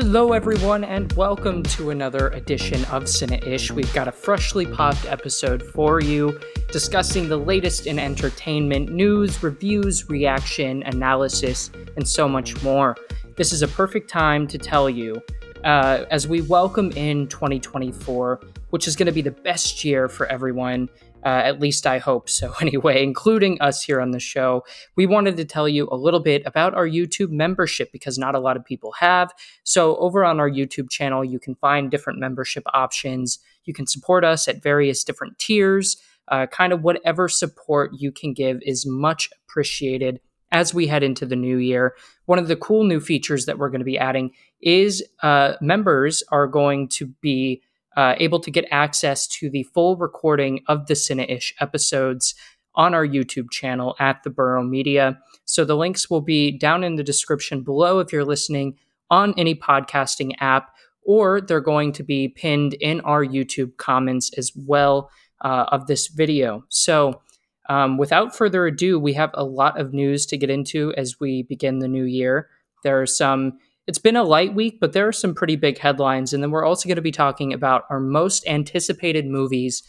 Hello, everyone, and welcome to another edition of Cine-ish. We've got a freshly popped episode for you discussing the latest in entertainment news, reviews, reaction, analysis, and so much more. This is a perfect time to tell you uh, as we welcome in 2024, which is going to be the best year for everyone. Uh, at least I hope so, anyway, including us here on the show. We wanted to tell you a little bit about our YouTube membership because not a lot of people have. So, over on our YouTube channel, you can find different membership options. You can support us at various different tiers. Uh, kind of whatever support you can give is much appreciated as we head into the new year. One of the cool new features that we're going to be adding is uh, members are going to be uh, able to get access to the full recording of the Cine-ish episodes on our YouTube channel at the Borough Media. So the links will be down in the description below if you're listening on any podcasting app, or they're going to be pinned in our YouTube comments as well uh, of this video. So um, without further ado, we have a lot of news to get into as we begin the new year. There are some, it's been a light week, but there are some pretty big headlines. And then we're also going to be talking about our most anticipated movies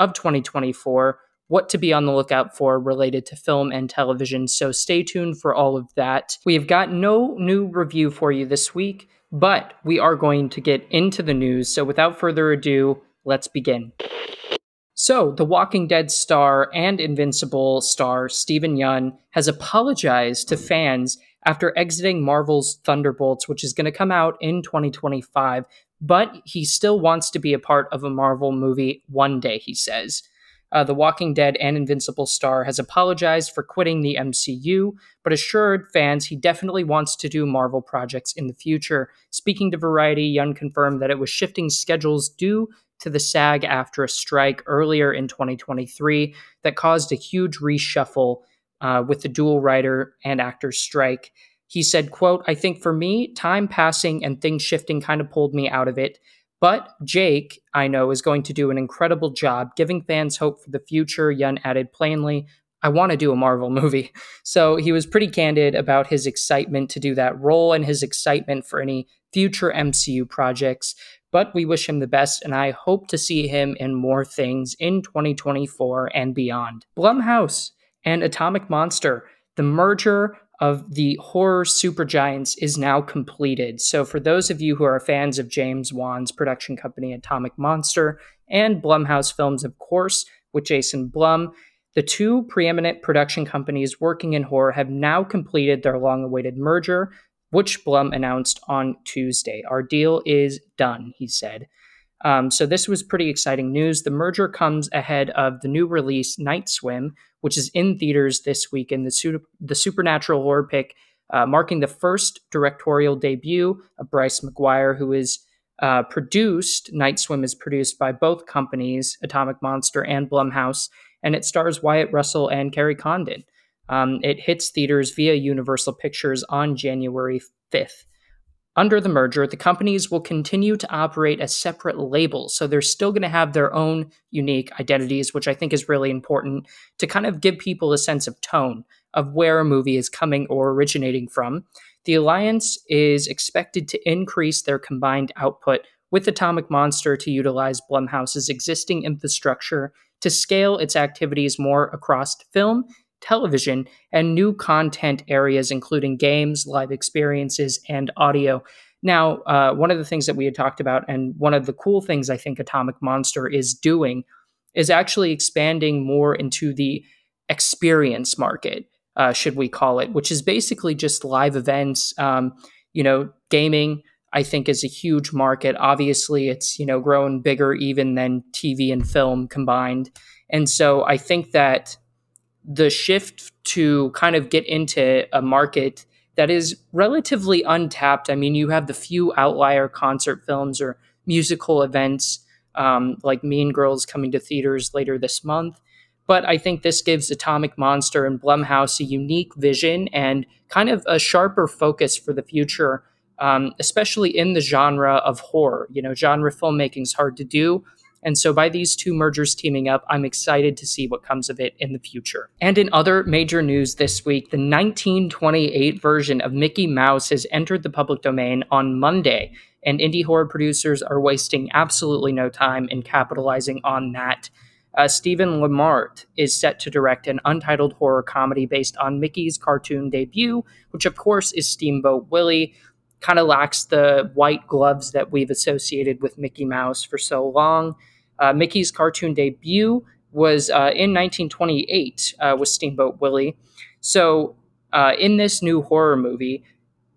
of 2024, what to be on the lookout for related to film and television. So stay tuned for all of that. We have got no new review for you this week, but we are going to get into the news. So without further ado, let's begin. So, The Walking Dead star and Invincible star Steven Yeun has apologized to fans after exiting Marvel's Thunderbolts, which is going to come out in 2025, but he still wants to be a part of a Marvel movie one day, he says. Uh, the Walking Dead and Invincible star has apologized for quitting the MCU, but assured fans he definitely wants to do Marvel projects in the future. Speaking to Variety, Yeun confirmed that it was shifting schedules due to the SAG AFTRA strike earlier in 2023 that caused a huge reshuffle uh, with the dual writer and actor strike. He said, quote, I think for me, time passing and things shifting kind of pulled me out of it. But Jake, I know, is going to do an incredible job giving fans hope for the future. Yeun added plainly, I want to do a Marvel movie. So he was pretty candid about his excitement to do that role and his excitement for any future MCU projects but we wish him the best, and I hope to see him in more things in 2024 and beyond. Blumhouse and Atomic Monster, the merger of the horror supergiants is now completed. So, for those of you who are fans of James Wan's production company Atomic Monster and Blumhouse Films, of course, with Jason Blum, the two preeminent production companies working in horror have now completed their long awaited merger which Blum announced on Tuesday. Our deal is done, he said. Um, so this was pretty exciting news. The merger comes ahead of the new release Night Swim, which is in theaters this week, and the, su- the supernatural horror pick, uh, marking the first directorial debut of Bryce McGuire, who is uh, produced. Night Swim is produced by both companies, Atomic Monster and Blumhouse, and it stars Wyatt Russell and Kerry Condon. Um, it hits theaters via Universal Pictures on January 5th. Under the merger, the companies will continue to operate as separate labels. So they're still going to have their own unique identities, which I think is really important to kind of give people a sense of tone of where a movie is coming or originating from. The alliance is expected to increase their combined output with Atomic Monster to utilize Blumhouse's existing infrastructure to scale its activities more across film television, and new content areas, including games, live experiences, and audio. Now, uh, one of the things that we had talked about, and one of the cool things I think Atomic Monster is doing, is actually expanding more into the experience market, uh, should we call it, which is basically just live events. Um, you know, gaming, I think, is a huge market. Obviously, it's you know grown bigger even than TV and film combined, and so I think that the shift to kind of get into a market that is relatively untapped. I mean, you have the few outlier concert films or musical events um, like Mean Girls coming to theaters later this month. But I think this gives Atomic Monster and Blumhouse a unique vision and kind of a sharper focus for the future, um, especially in the genre of horror. You know, genre filmmaking is hard to do. And so, by these two mergers teaming up, I'm excited to see what comes of it in the future. And in other major news this week, the 1928 version of Mickey Mouse has entered the public domain on Monday, and indie horror producers are wasting absolutely no time in capitalizing on that. Uh, Steven LaMorte is set to direct an untitled horror comedy based on Mickey's cartoon debut, which of course is Steamboat Willie kind of lacks the white gloves that we've associated with Mickey Mouse for so long. Uh, Mickey's cartoon debut was uh, in 1928 uh, with Steamboat Willie. So, uh, in this new horror movie,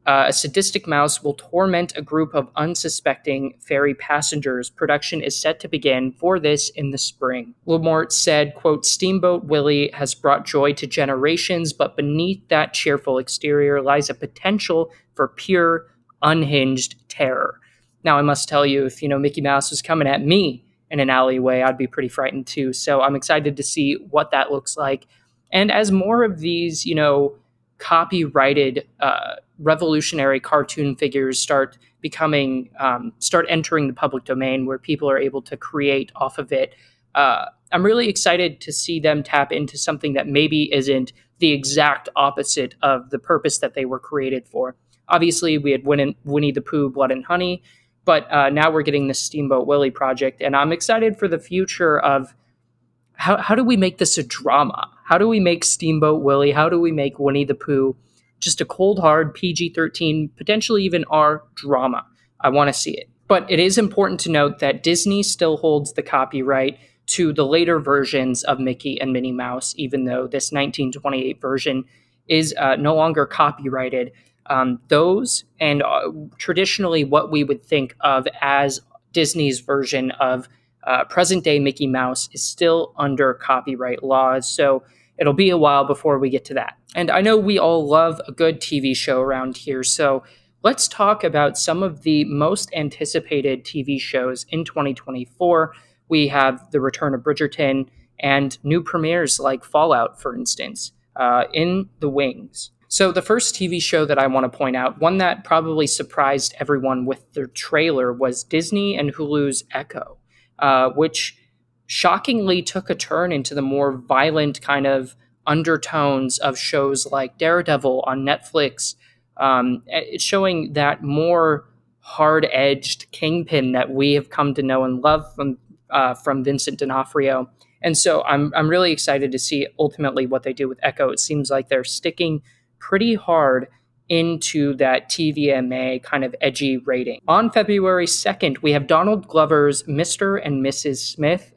uh, a sadistic mouse will torment a group of unsuspecting ferry passengers. Production is set to begin for this in the spring. LaMorte said, quote, Steamboat Willie has brought joy to generations, but beneath that cheerful exterior lies a potential for pure unhinged terror. Now, I must tell you, if you know Mickey Mouse was coming at me in an alleyway, I'd be pretty frightened too. So I'm excited to see what that looks like. And as more of these, you know, copyrighted uh, revolutionary cartoon figures start becoming, um, start entering the public domain where people are able to create off of it, uh, I'm really excited to see them tap into something that maybe isn't the exact opposite of the purpose that they were created for. Obviously, we had Winnie, Winnie the Pooh, Blood and Honey, but uh, now we're getting the Steamboat Willie project, and I'm excited for the future of how, how do we make this a drama? How do we make Steamboat Willie? How do we make Winnie the Pooh just a cold, hard PG 13, potentially even R drama? I want to see it. But it is important to note that Disney still holds the copyright to the later versions of Mickey and Minnie Mouse, even though this 1928 version is uh, no longer copyrighted um, those and uh, traditionally what we would think of as Disney's version of uh, present day Mickey Mouse is still under copyright laws. So it'll be a while before we get to that. And I know we all love a good TV show around here. So let's talk about some of the most anticipated TV shows in 2024. We have The Return of Bridgerton and new premieres like Fallout, for instance, uh, in the wings. So, the first TV show that I want to point out, one that probably surprised everyone with the trailer, was Disney and Hulu's Echo, uh, which shockingly took a turn into the more violent kind of undertones of shows like Daredevil on Netflix. Um, it's showing that more hard edged kingpin that we have come to know and love from, uh, from Vincent D'Onofrio. And so I'm, I'm really excited to see ultimately what they do with Echo. It seems like they're sticking pretty hard into that TVMA kind of edgy rating. On February 2nd, we have Donald Glover's Mr. and Mrs. Smith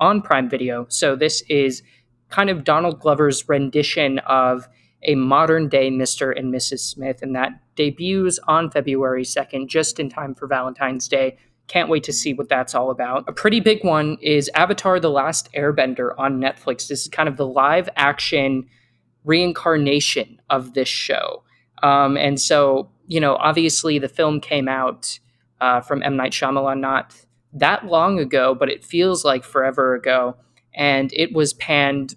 on Prime Video. So this is kind of Donald Glover's rendition of a modern day Mr. and Mrs. Smith, and that debuts on February 2nd, just in time for Valentine's Day. Can't wait to see what that's all about. A pretty big one is Avatar The Last Airbender on Netflix. This is kind of the live action reincarnation of this show. Um, and so, you know, obviously the film came out uh, from M. Night Shyamalan not that long ago, but it feels like forever ago. And it was panned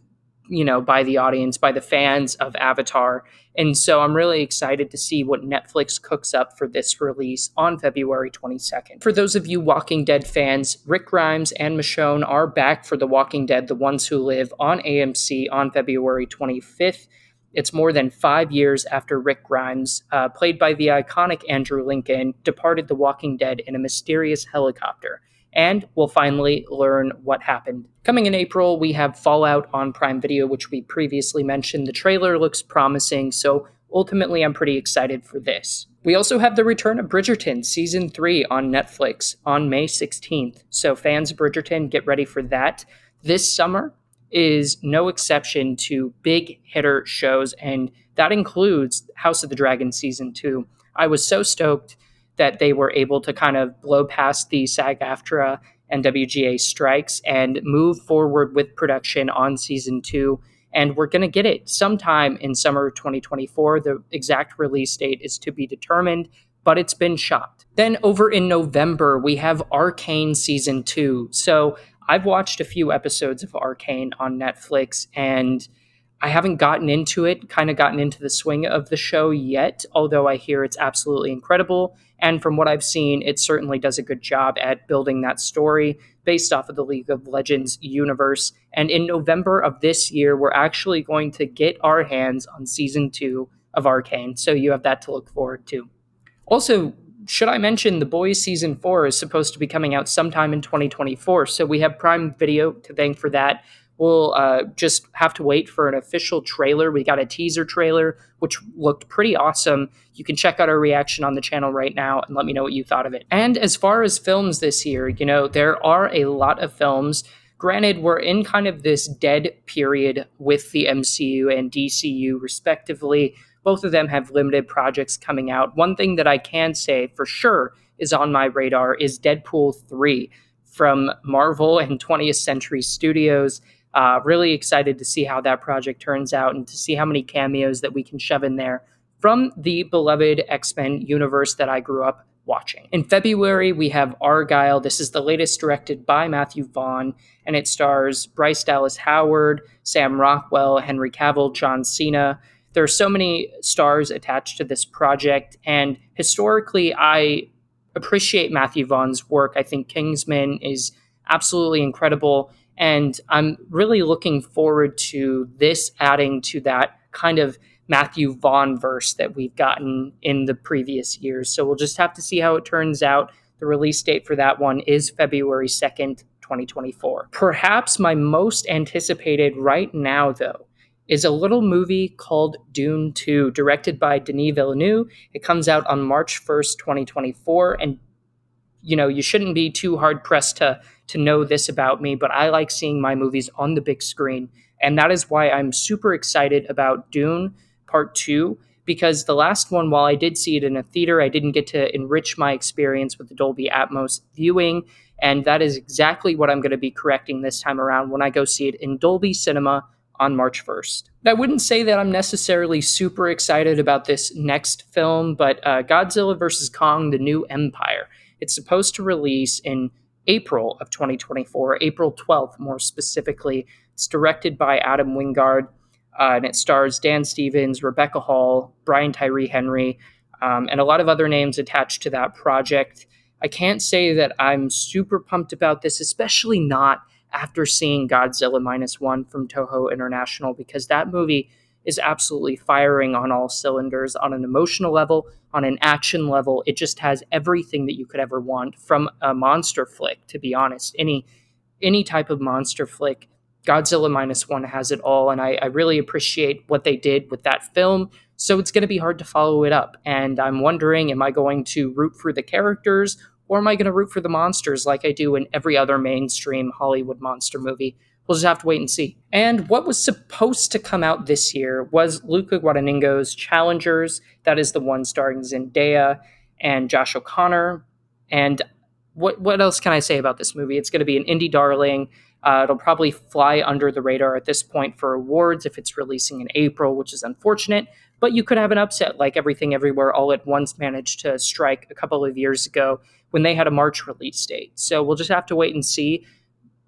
you know by the audience by the fans of avatar and so i'm really excited to see what netflix cooks up for this release on february 22nd for those of you walking dead fans rick grimes and michonne are back for the walking dead the ones who live on amc on february 25th it's more than five years after Rick Grimes, uh, played by the iconic Andrew Lincoln, departed The Walking Dead in a mysterious helicopter and we'll finally learn what happened. Coming in April, we have Fallout on Prime Video, which we previously mentioned. The trailer looks promising, so ultimately, I'm pretty excited for this. We also have the return of Bridgerton season 3 on Netflix on May 16th. So, fans of Bridgerton, get ready for that. This summer is no exception to big hitter shows, and that includes House of the Dragon season 2. I was so stoked that they were able to kind of blow past the SAG AFTRA and WGA strikes and move forward with production on season two. And we're going to get it sometime in summer 2024. The exact release date is to be determined, but it's been shot. Then over in November, we have Arcane season two. So I've watched a few episodes of Arcane on Netflix and I haven't gotten into it, kind of gotten into the swing of the show yet, although I hear it's absolutely incredible. And from what I've seen, it certainly does a good job at building that story based off of the League of Legends universe. And in November of this year, we're actually going to get our hands on season two of Arcane. So you have that to look forward to. Also, should I mention The Boys season four is supposed to be coming out sometime in 2024. So we have Prime Video to thank for that. We'll uh, just have to wait for an official trailer. We got a teaser trailer, which looked pretty awesome. You can check out our reaction on the channel right now and let me know what you thought of it. And as far as films this year, you know, there are a lot of films. Granted, we're in kind of this dead period with the MCU and DCU, respectively. Both of them have limited projects coming out. One thing that I can say for sure is on my radar is Deadpool 3 from Marvel and 20th Century Studios. Uh, really excited to see how that project turns out and to see how many cameos that we can shove in there from the beloved X Men universe that I grew up watching. In February, we have Argylle. This is the latest directed by Matthew Vaughn, and it stars Bryce Dallas Howard, Sam Rockwell, Henry Cavill, John Cena. There are so many stars attached to this project, and historically, I appreciate Matthew Vaughn's work. I think Kingsman is absolutely incredible. And I'm really looking forward to this adding to that kind of Matthew Vaughn verse that we've gotten in the previous years. So we'll just have to see how it turns out. The release date for that one is February 2nd, 2024. Perhaps my most anticipated right now, though, is a little movie called Dune 2, directed by Denis Villeneuve. It comes out on March 1st, 2024. And, you know, you shouldn't be too hard pressed to to know this about me, but I like seeing my movies on the big screen. And that is why I'm super excited about Dune Part 2, because the last one, while I did see it in a theater, I didn't get to enrich my experience with the Dolby Atmos viewing. And that is exactly what I'm going to be correcting this time around when I go see it in Dolby Cinema on March 1st. I wouldn't say that I'm necessarily super excited about this next film, but uh, Godzilla vs. Kong The New Empire. It's supposed to release in April of 2024, April 12th, more specifically. It's directed by Adam Wingard, uh, and it stars Dan Stevens, Rebecca Hall, Brian Tyree Henry, um, and a lot of other names attached to that project. I can't say that I'm super pumped about this, especially not after seeing Godzilla Minus One from Toho International, because that movie is absolutely firing on all cylinders on an emotional level, on an action level. It just has everything that you could ever want from a monster flick, to be honest. Any any type of monster flick. Godzilla minus one has it all, and I, I really appreciate what they did with that film. So it's going to be hard to follow it up. And I'm wondering, am I going to root for the characters or am I going to root for the monsters like I do in every other mainstream Hollywood monster movie? We'll just have to wait and see. And what was supposed to come out this year was Luca Guadagnino's Challengers. That is the one starring Zendaya and Josh O'Connor. And what what else can I say about this movie? It's going to be an indie darling. Uh, it'll probably fly under the radar at this point for awards if it's releasing in April, which is unfortunate. But you could have an upset like Everything Everywhere All at Once managed to strike a couple of years ago when they had a March release date. So we'll just have to wait and see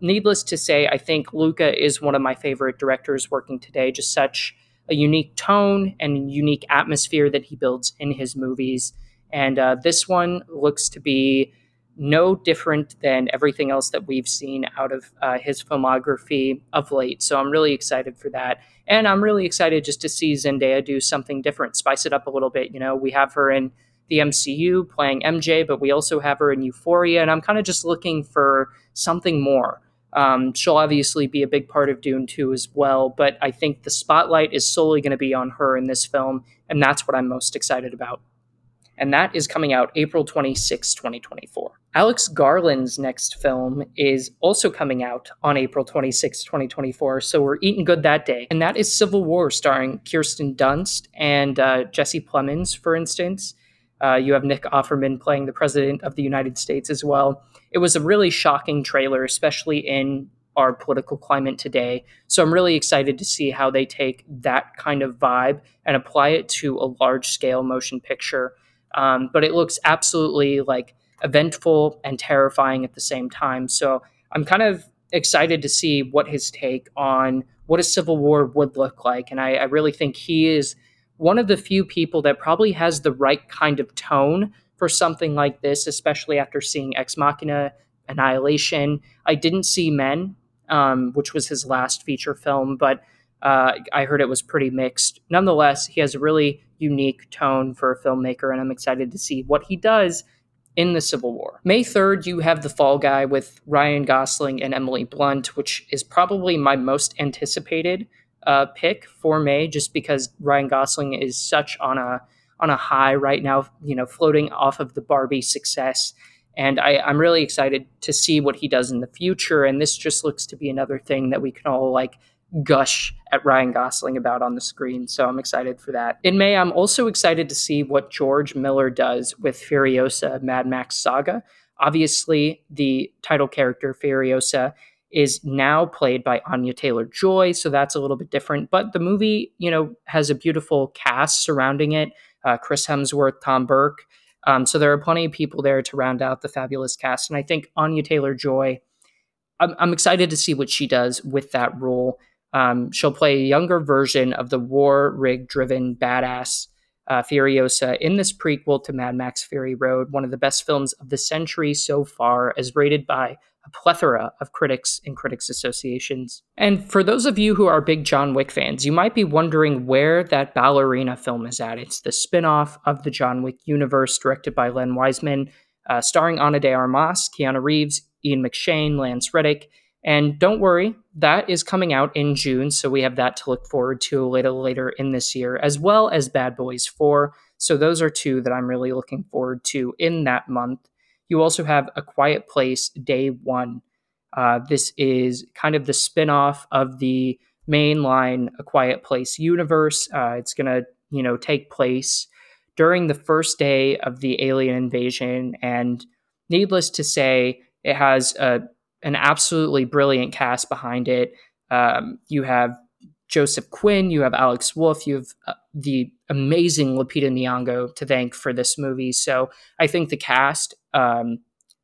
needless to say, I think Luca is one of my favorite directors working today. Just such a unique tone and unique atmosphere that he builds in his movies. And uh, this one looks to be no different than everything else that we've seen out of uh, his filmography of late. So I'm really excited for that. And I'm really excited just to see Zendaya do something different, spice it up a little bit. You know, we have her in the MCU playing MJ, but we also have her in Euphoria. And I'm kind of just looking for something more. Um, she'll obviously be a big part of Dune 2 as well, but I think the spotlight is solely going to be on her in this film, and that's what I'm most excited about. And that is coming out April 26, 2024. Alex Garland's next film is also coming out on April 26, 2024, so we're eating good that day. And that is Civil War, starring Kirsten Dunst and uh, Jesse Plemons, for instance. Uh, you have Nick Offerman playing the President of the United States as well it was a really shocking trailer, especially in our political climate today. So I'm really excited to see how they take that kind of vibe and apply it to a large scale motion picture. Um, but it looks absolutely like eventful and terrifying at the same time. So I'm kind of excited to see what his take on what a civil war would look like. And I, I really think he is one of the few people that probably has the right kind of tone for something like this, especially after seeing Ex Machina, Annihilation. I didn't see Men, um, which was his last feature film, but uh, I heard it was pretty mixed. Nonetheless, he has a really unique tone for a filmmaker, and I'm excited to see what he does in the Civil War. May 3rd, you have The Fall Guy with Ryan Gosling and Emily Blunt, which is probably my most anticipated uh, pick for May, just because Ryan Gosling is such on a on a high right now, you know, floating off of the Barbie success. And I, I'm really excited to see what he does in the future. And this just looks to be another thing that we can all like gush at Ryan Gosling about on the screen. So I'm excited for that. In May, I'm also excited to see what George Miller does with Furiosa Mad Max Saga. Obviously, the title character, Furiosa, is now played by Anya Taylor Joy, so that's a little bit different. But the movie, you know, has a beautiful cast surrounding it uh, Chris Hemsworth, Tom Burke. Um, so there are plenty of people there to round out the fabulous cast. And I think Anya Taylor Joy, I'm, I'm excited to see what she does with that role. Um, she'll play a younger version of the war rig driven badass uh, Furiosa in this prequel to Mad Max Fury Road, one of the best films of the century so far, as rated by a plethora of critics and critics associations. And for those of you who are big John Wick fans, you might be wondering where that ballerina film is at. It's the spin off of the John Wick universe, directed by Len Wiseman, uh, starring Ana de Armas, Keanu Reeves, Ian McShane, Lance Reddick. And don't worry, that is coming out in June, so we have that to look forward to a little later in this year, as well as Bad Boys 4. So those are two that I'm really looking forward to in that month. You also have A Quiet Place Day One. Uh, this is kind of the spin off of the mainline A Quiet Place universe. Uh, it's going to, you know, take place during the first day of the alien invasion. And needless to say, it has a, an absolutely brilliant cast behind it. Um, you have Joseph Quinn, you have Alex Wolff, you have uh, the amazing Lupita Nyong'o to thank for this movie. So I think the cast, um,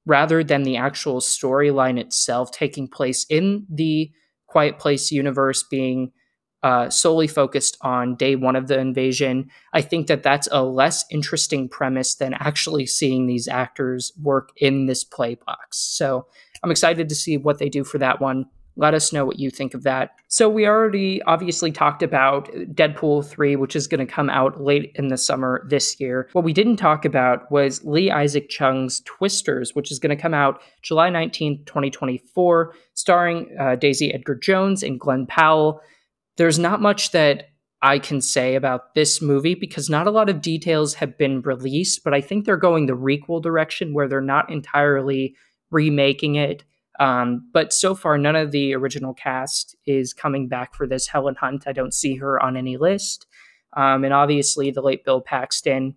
rather than the actual storyline itself taking place in the Quiet Place universe, being uh, solely focused on day one of the invasion, I think that that's a less interesting premise than actually seeing these actors work in this play box. So I'm excited to see what they do for that one. Let us know what you think of that. So, we already obviously talked about Deadpool 3, which is going to come out late in the summer this year. What we didn't talk about was Lee Isaac Chung's Twisters, which is going to come out July 19th, 2024, starring uh, Daisy Edgar Jones and Glenn Powell. There's not much that I can say about this movie because not a lot of details have been released, but I think they're going the requel direction where they're not entirely remaking it um, but so far, none of the original cast is coming back for this. Helen Hunt, I don't see her on any list. Um, and obviously, the late Bill Paxton,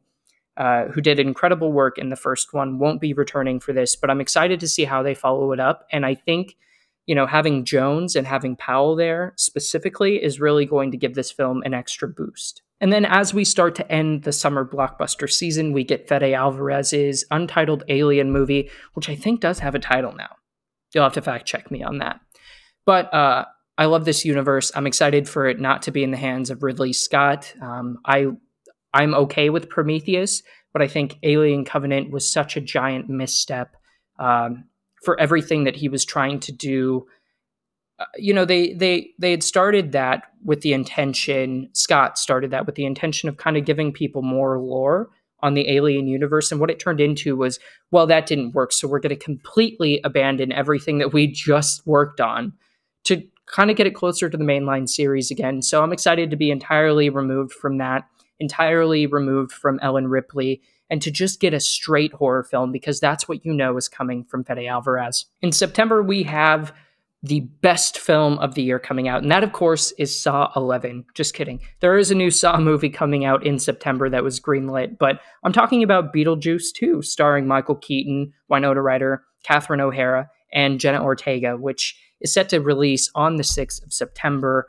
uh, who did incredible work in the first one, won't be returning for this. But I'm excited to see how they follow it up. And I think, you know, having Jones and having Powell there specifically is really going to give this film an extra boost. And then as we start to end the summer blockbuster season, we get Fede Alvarez's untitled Alien movie, which I think does have a title now. You'll have to fact check me on that. But uh, I love this universe. I'm excited for it not to be in the hands of Ridley Scott. Um, I I'm okay with Prometheus, but I think Alien Covenant was such a giant misstep um, for everything that he was trying to do. Uh, you know, they they they had started that with the intention. Scott started that with the intention of kind of giving people more lore on the alien universe. And what it turned into was, well, that didn't work. So we're going to completely abandon everything that we just worked on to kind of get it closer to the mainline series again. So I'm excited to be entirely removed from that, entirely removed from Ellen Ripley, and to just get a straight horror film because that's what you know is coming from Fede Alvarez. In September, we have the best film of the year coming out. And that, of course, is Saw 11. Just kidding. There is a new Saw movie coming out in September that was greenlit, but I'm talking about Beetlejuice 2, starring Michael Keaton, Winona Ryder, Catherine O'Hara, and Jenna Ortega, which is set to release on the 6th of September.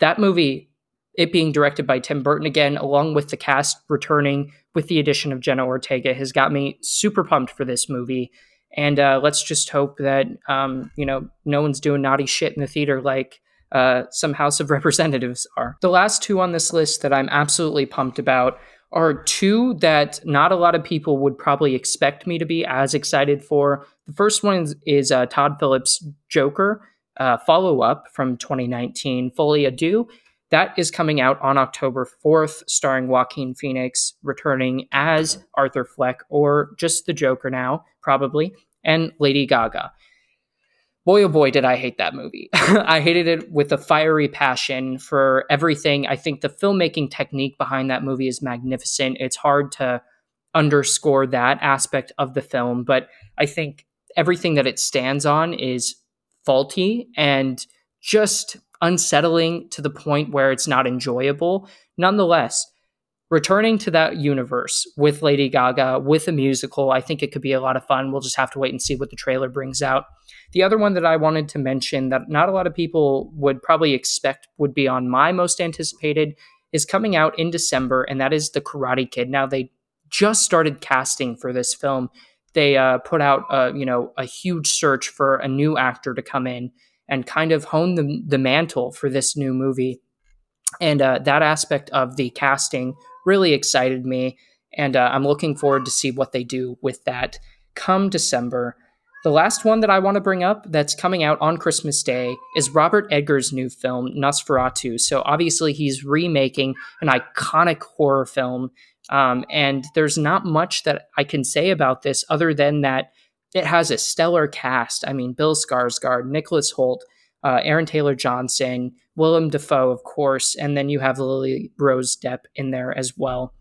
That movie, it being directed by Tim Burton again, along with the cast returning with the addition of Jenna Ortega, has got me super pumped for this movie. And uh, let's just hope that um, you know no one's doing naughty shit in the theater like uh, some House of Representatives are. The last two on this list that I'm absolutely pumped about are two that not a lot of people would probably expect me to be as excited for. The first one is, is uh, Todd Phillips' Joker, uh, follow up from 2019, Folie à Deux. That is coming out on October 4th, starring Joaquin Phoenix returning as Arthur Fleck, or just the Joker now, probably, and Lady Gaga. Boy oh boy did i hate that movie. I hated it with a fiery passion for everything. I think the filmmaking technique behind that movie is magnificent. It's hard to underscore that aspect of the film but i think everything that it stands on is faulty and just unsettling to the point where it's not enjoyable nonetheless returning to that universe with lady gaga with a musical i think it could be a lot of fun we'll just have to wait and see what the trailer brings out the other one that I wanted to mention that not a lot of people would probably expect would be on my most anticipated is coming out in December, and that is The Karate Kid. Now, they just started casting for this film. They uh, put out, a, you know, a huge search for a new actor to come in and kind of hone the, the mantle for this new movie. And uh, that aspect of the casting really excited me, and uh, I'm looking forward to see what they do with that come December. The last one that I want to bring up that's coming out on Christmas Day is Robert Eggers' new film, Nosferatu. So obviously, he's remaking an iconic horror film. Um, and there's not much that I can say about this other than that it has a stellar cast. I mean, Bill Skarsgård, Nicholas Hoult, uh, Aaron Taylor Johnson, Willem Dafoe, of course, and then you have Lily Rose Depp in there as well.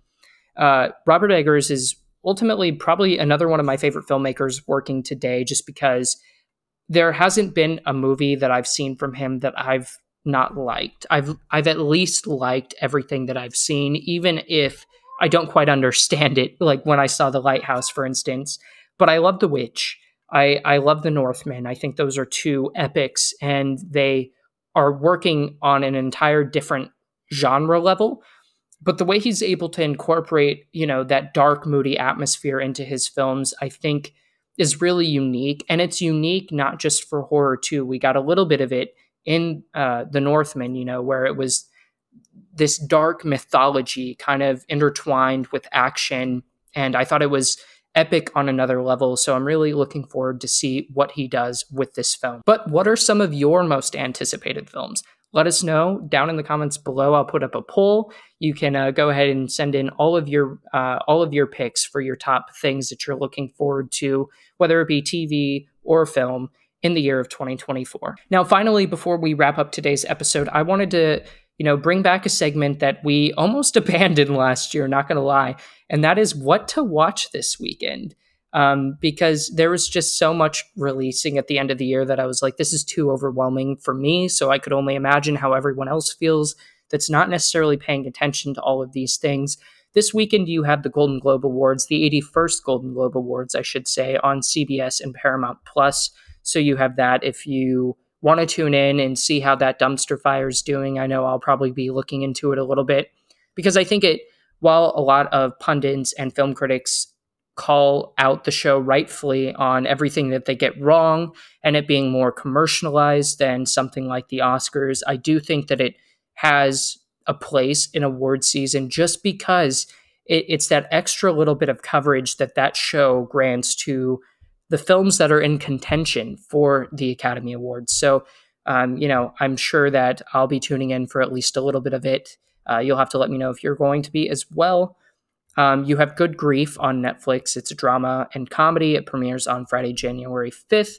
Uh, Robert Eggers is ultimately probably another one of my favorite filmmakers working today just because there hasn't been a movie that I've seen from him that I've not liked. I've I've at least liked everything that I've seen even if I don't quite understand it like when I saw The Lighthouse for instance, but I love The Witch. I I love The Northman. I think those are two epics and they are working on an entire different genre level but the way he's able to incorporate you know that dark moody atmosphere into his films i think is really unique and it's unique not just for horror too we got a little bit of it in uh, the northman you know where it was this dark mythology kind of intertwined with action and i thought it was epic on another level so i'm really looking forward to see what he does with this film but what are some of your most anticipated films let us know down in the comments below. I'll put up a poll. You can uh, go ahead and send in all of your uh, all of your picks for your top things that you're looking forward to, whether it be TV or film in the year of 2024. Now, finally, before we wrap up today's episode, I wanted to you know bring back a segment that we almost abandoned last year. Not going to lie, and that is what to watch this weekend um, because there was just so much releasing at the end of the year that I was like, this is too overwhelming for me. So I could only imagine how everyone else feels that's not necessarily paying attention to all of these things. This weekend, you have the Golden Globe Awards, the 81st Golden Globe Awards, I should say, on CBS and Paramount Plus. So you have that if you want to tune in and see how that dumpster fire is doing. I know I'll probably be looking into it a little bit because I think it, while a lot of pundits and film critics call out the show rightfully on everything that they get wrong and it being more commercialized than something like the Oscars. I do think that it has a place in award season just because it, it's that extra little bit of coverage that that show grants to the films that are in contention for the Academy Awards. So, um, you know, I'm sure that I'll be tuning in for at least a little bit of it. Uh, you'll have to let me know if you're going to be as well. Um, you have Good Grief on Netflix. It's a drama and comedy. It premieres on Friday, January 5th.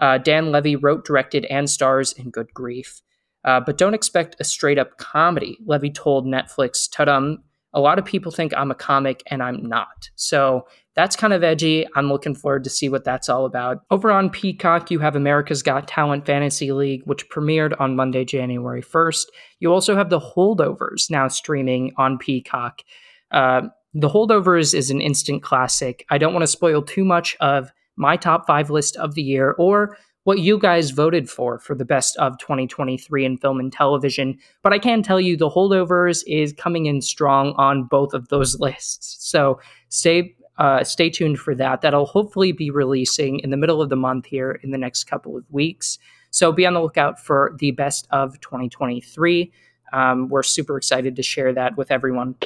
Uh, Dan Levy wrote, directed, and stars in Good Grief. Uh, but don't expect a straight up comedy. Levy told Netflix, Tudum, a lot of people think I'm a comic and I'm not. So that's kind of edgy. I'm looking forward to see what that's all about. Over on Peacock, you have America's Got Talent Fantasy League, which premiered on Monday, January 1st. You also have The Holdovers now streaming on Peacock. Uh, the Holdovers is an instant classic. I don't want to spoil too much of my top five list of the year or what you guys voted for for the best of 2023 in film and television, but I can tell you The Holdovers is coming in strong on both of those lists. So stay uh, stay tuned for that. That'll hopefully be releasing in the middle of the month here in the next couple of weeks. So be on the lookout for the best of 2023. Um, we're super excited to share that with everyone.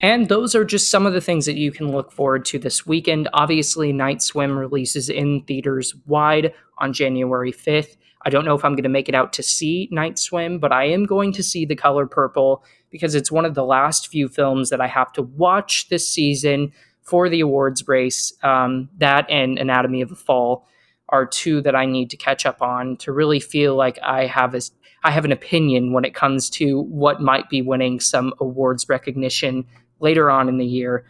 And those are just some of the things that you can look forward to this weekend. Obviously, Night Swim releases in theaters wide on January 5th. I don't know if I'm going to make it out to see Night Swim, but I am going to see The Color Purple because it's one of the last few films that I have to watch this season for the awards race. Um, that and Anatomy of a Fall are two that I need to catch up on to really feel like I have a, I have an opinion when it comes to what might be winning some awards recognition later on in the year.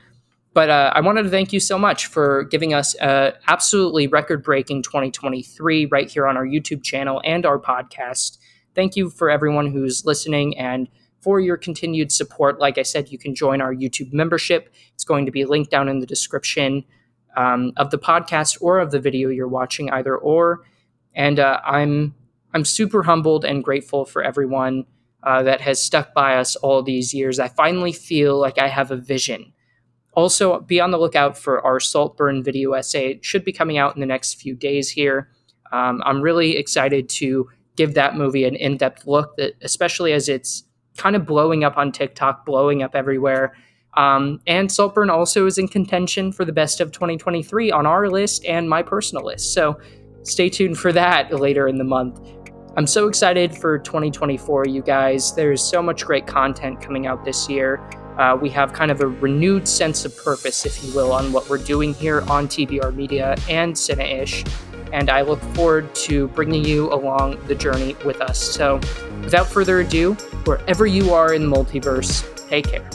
But uh, I wanted to thank you so much for giving us a absolutely record breaking 2023 right here on our YouTube channel and our podcast. Thank you for everyone who's listening and for your continued support. Like I said, you can join our YouTube membership. It's going to be linked down in the description um, of the podcast or of the video you're watching, either or. And uh, I'm I'm super humbled and grateful for everyone uh, that has stuck by us all these years. I finally feel like I have a vision. Also, be on the lookout for our Saltburn video essay. It should be coming out in the next few days here. Um, I'm really excited to give that movie an in depth look, that, especially as it's kind of blowing up on TikTok, blowing up everywhere. Um, and Saltburn also is in contention for the best of 2023 on our list and my personal list. So stay tuned for that later in the month. I'm so excited for 2024, you guys. There's so much great content coming out this year. Uh, we have kind of a renewed sense of purpose, if you will, on what we're doing here on TBR Media and Cine-ish. And I look forward to bringing you along the journey with us. So, without further ado, wherever you are in the multiverse, take care.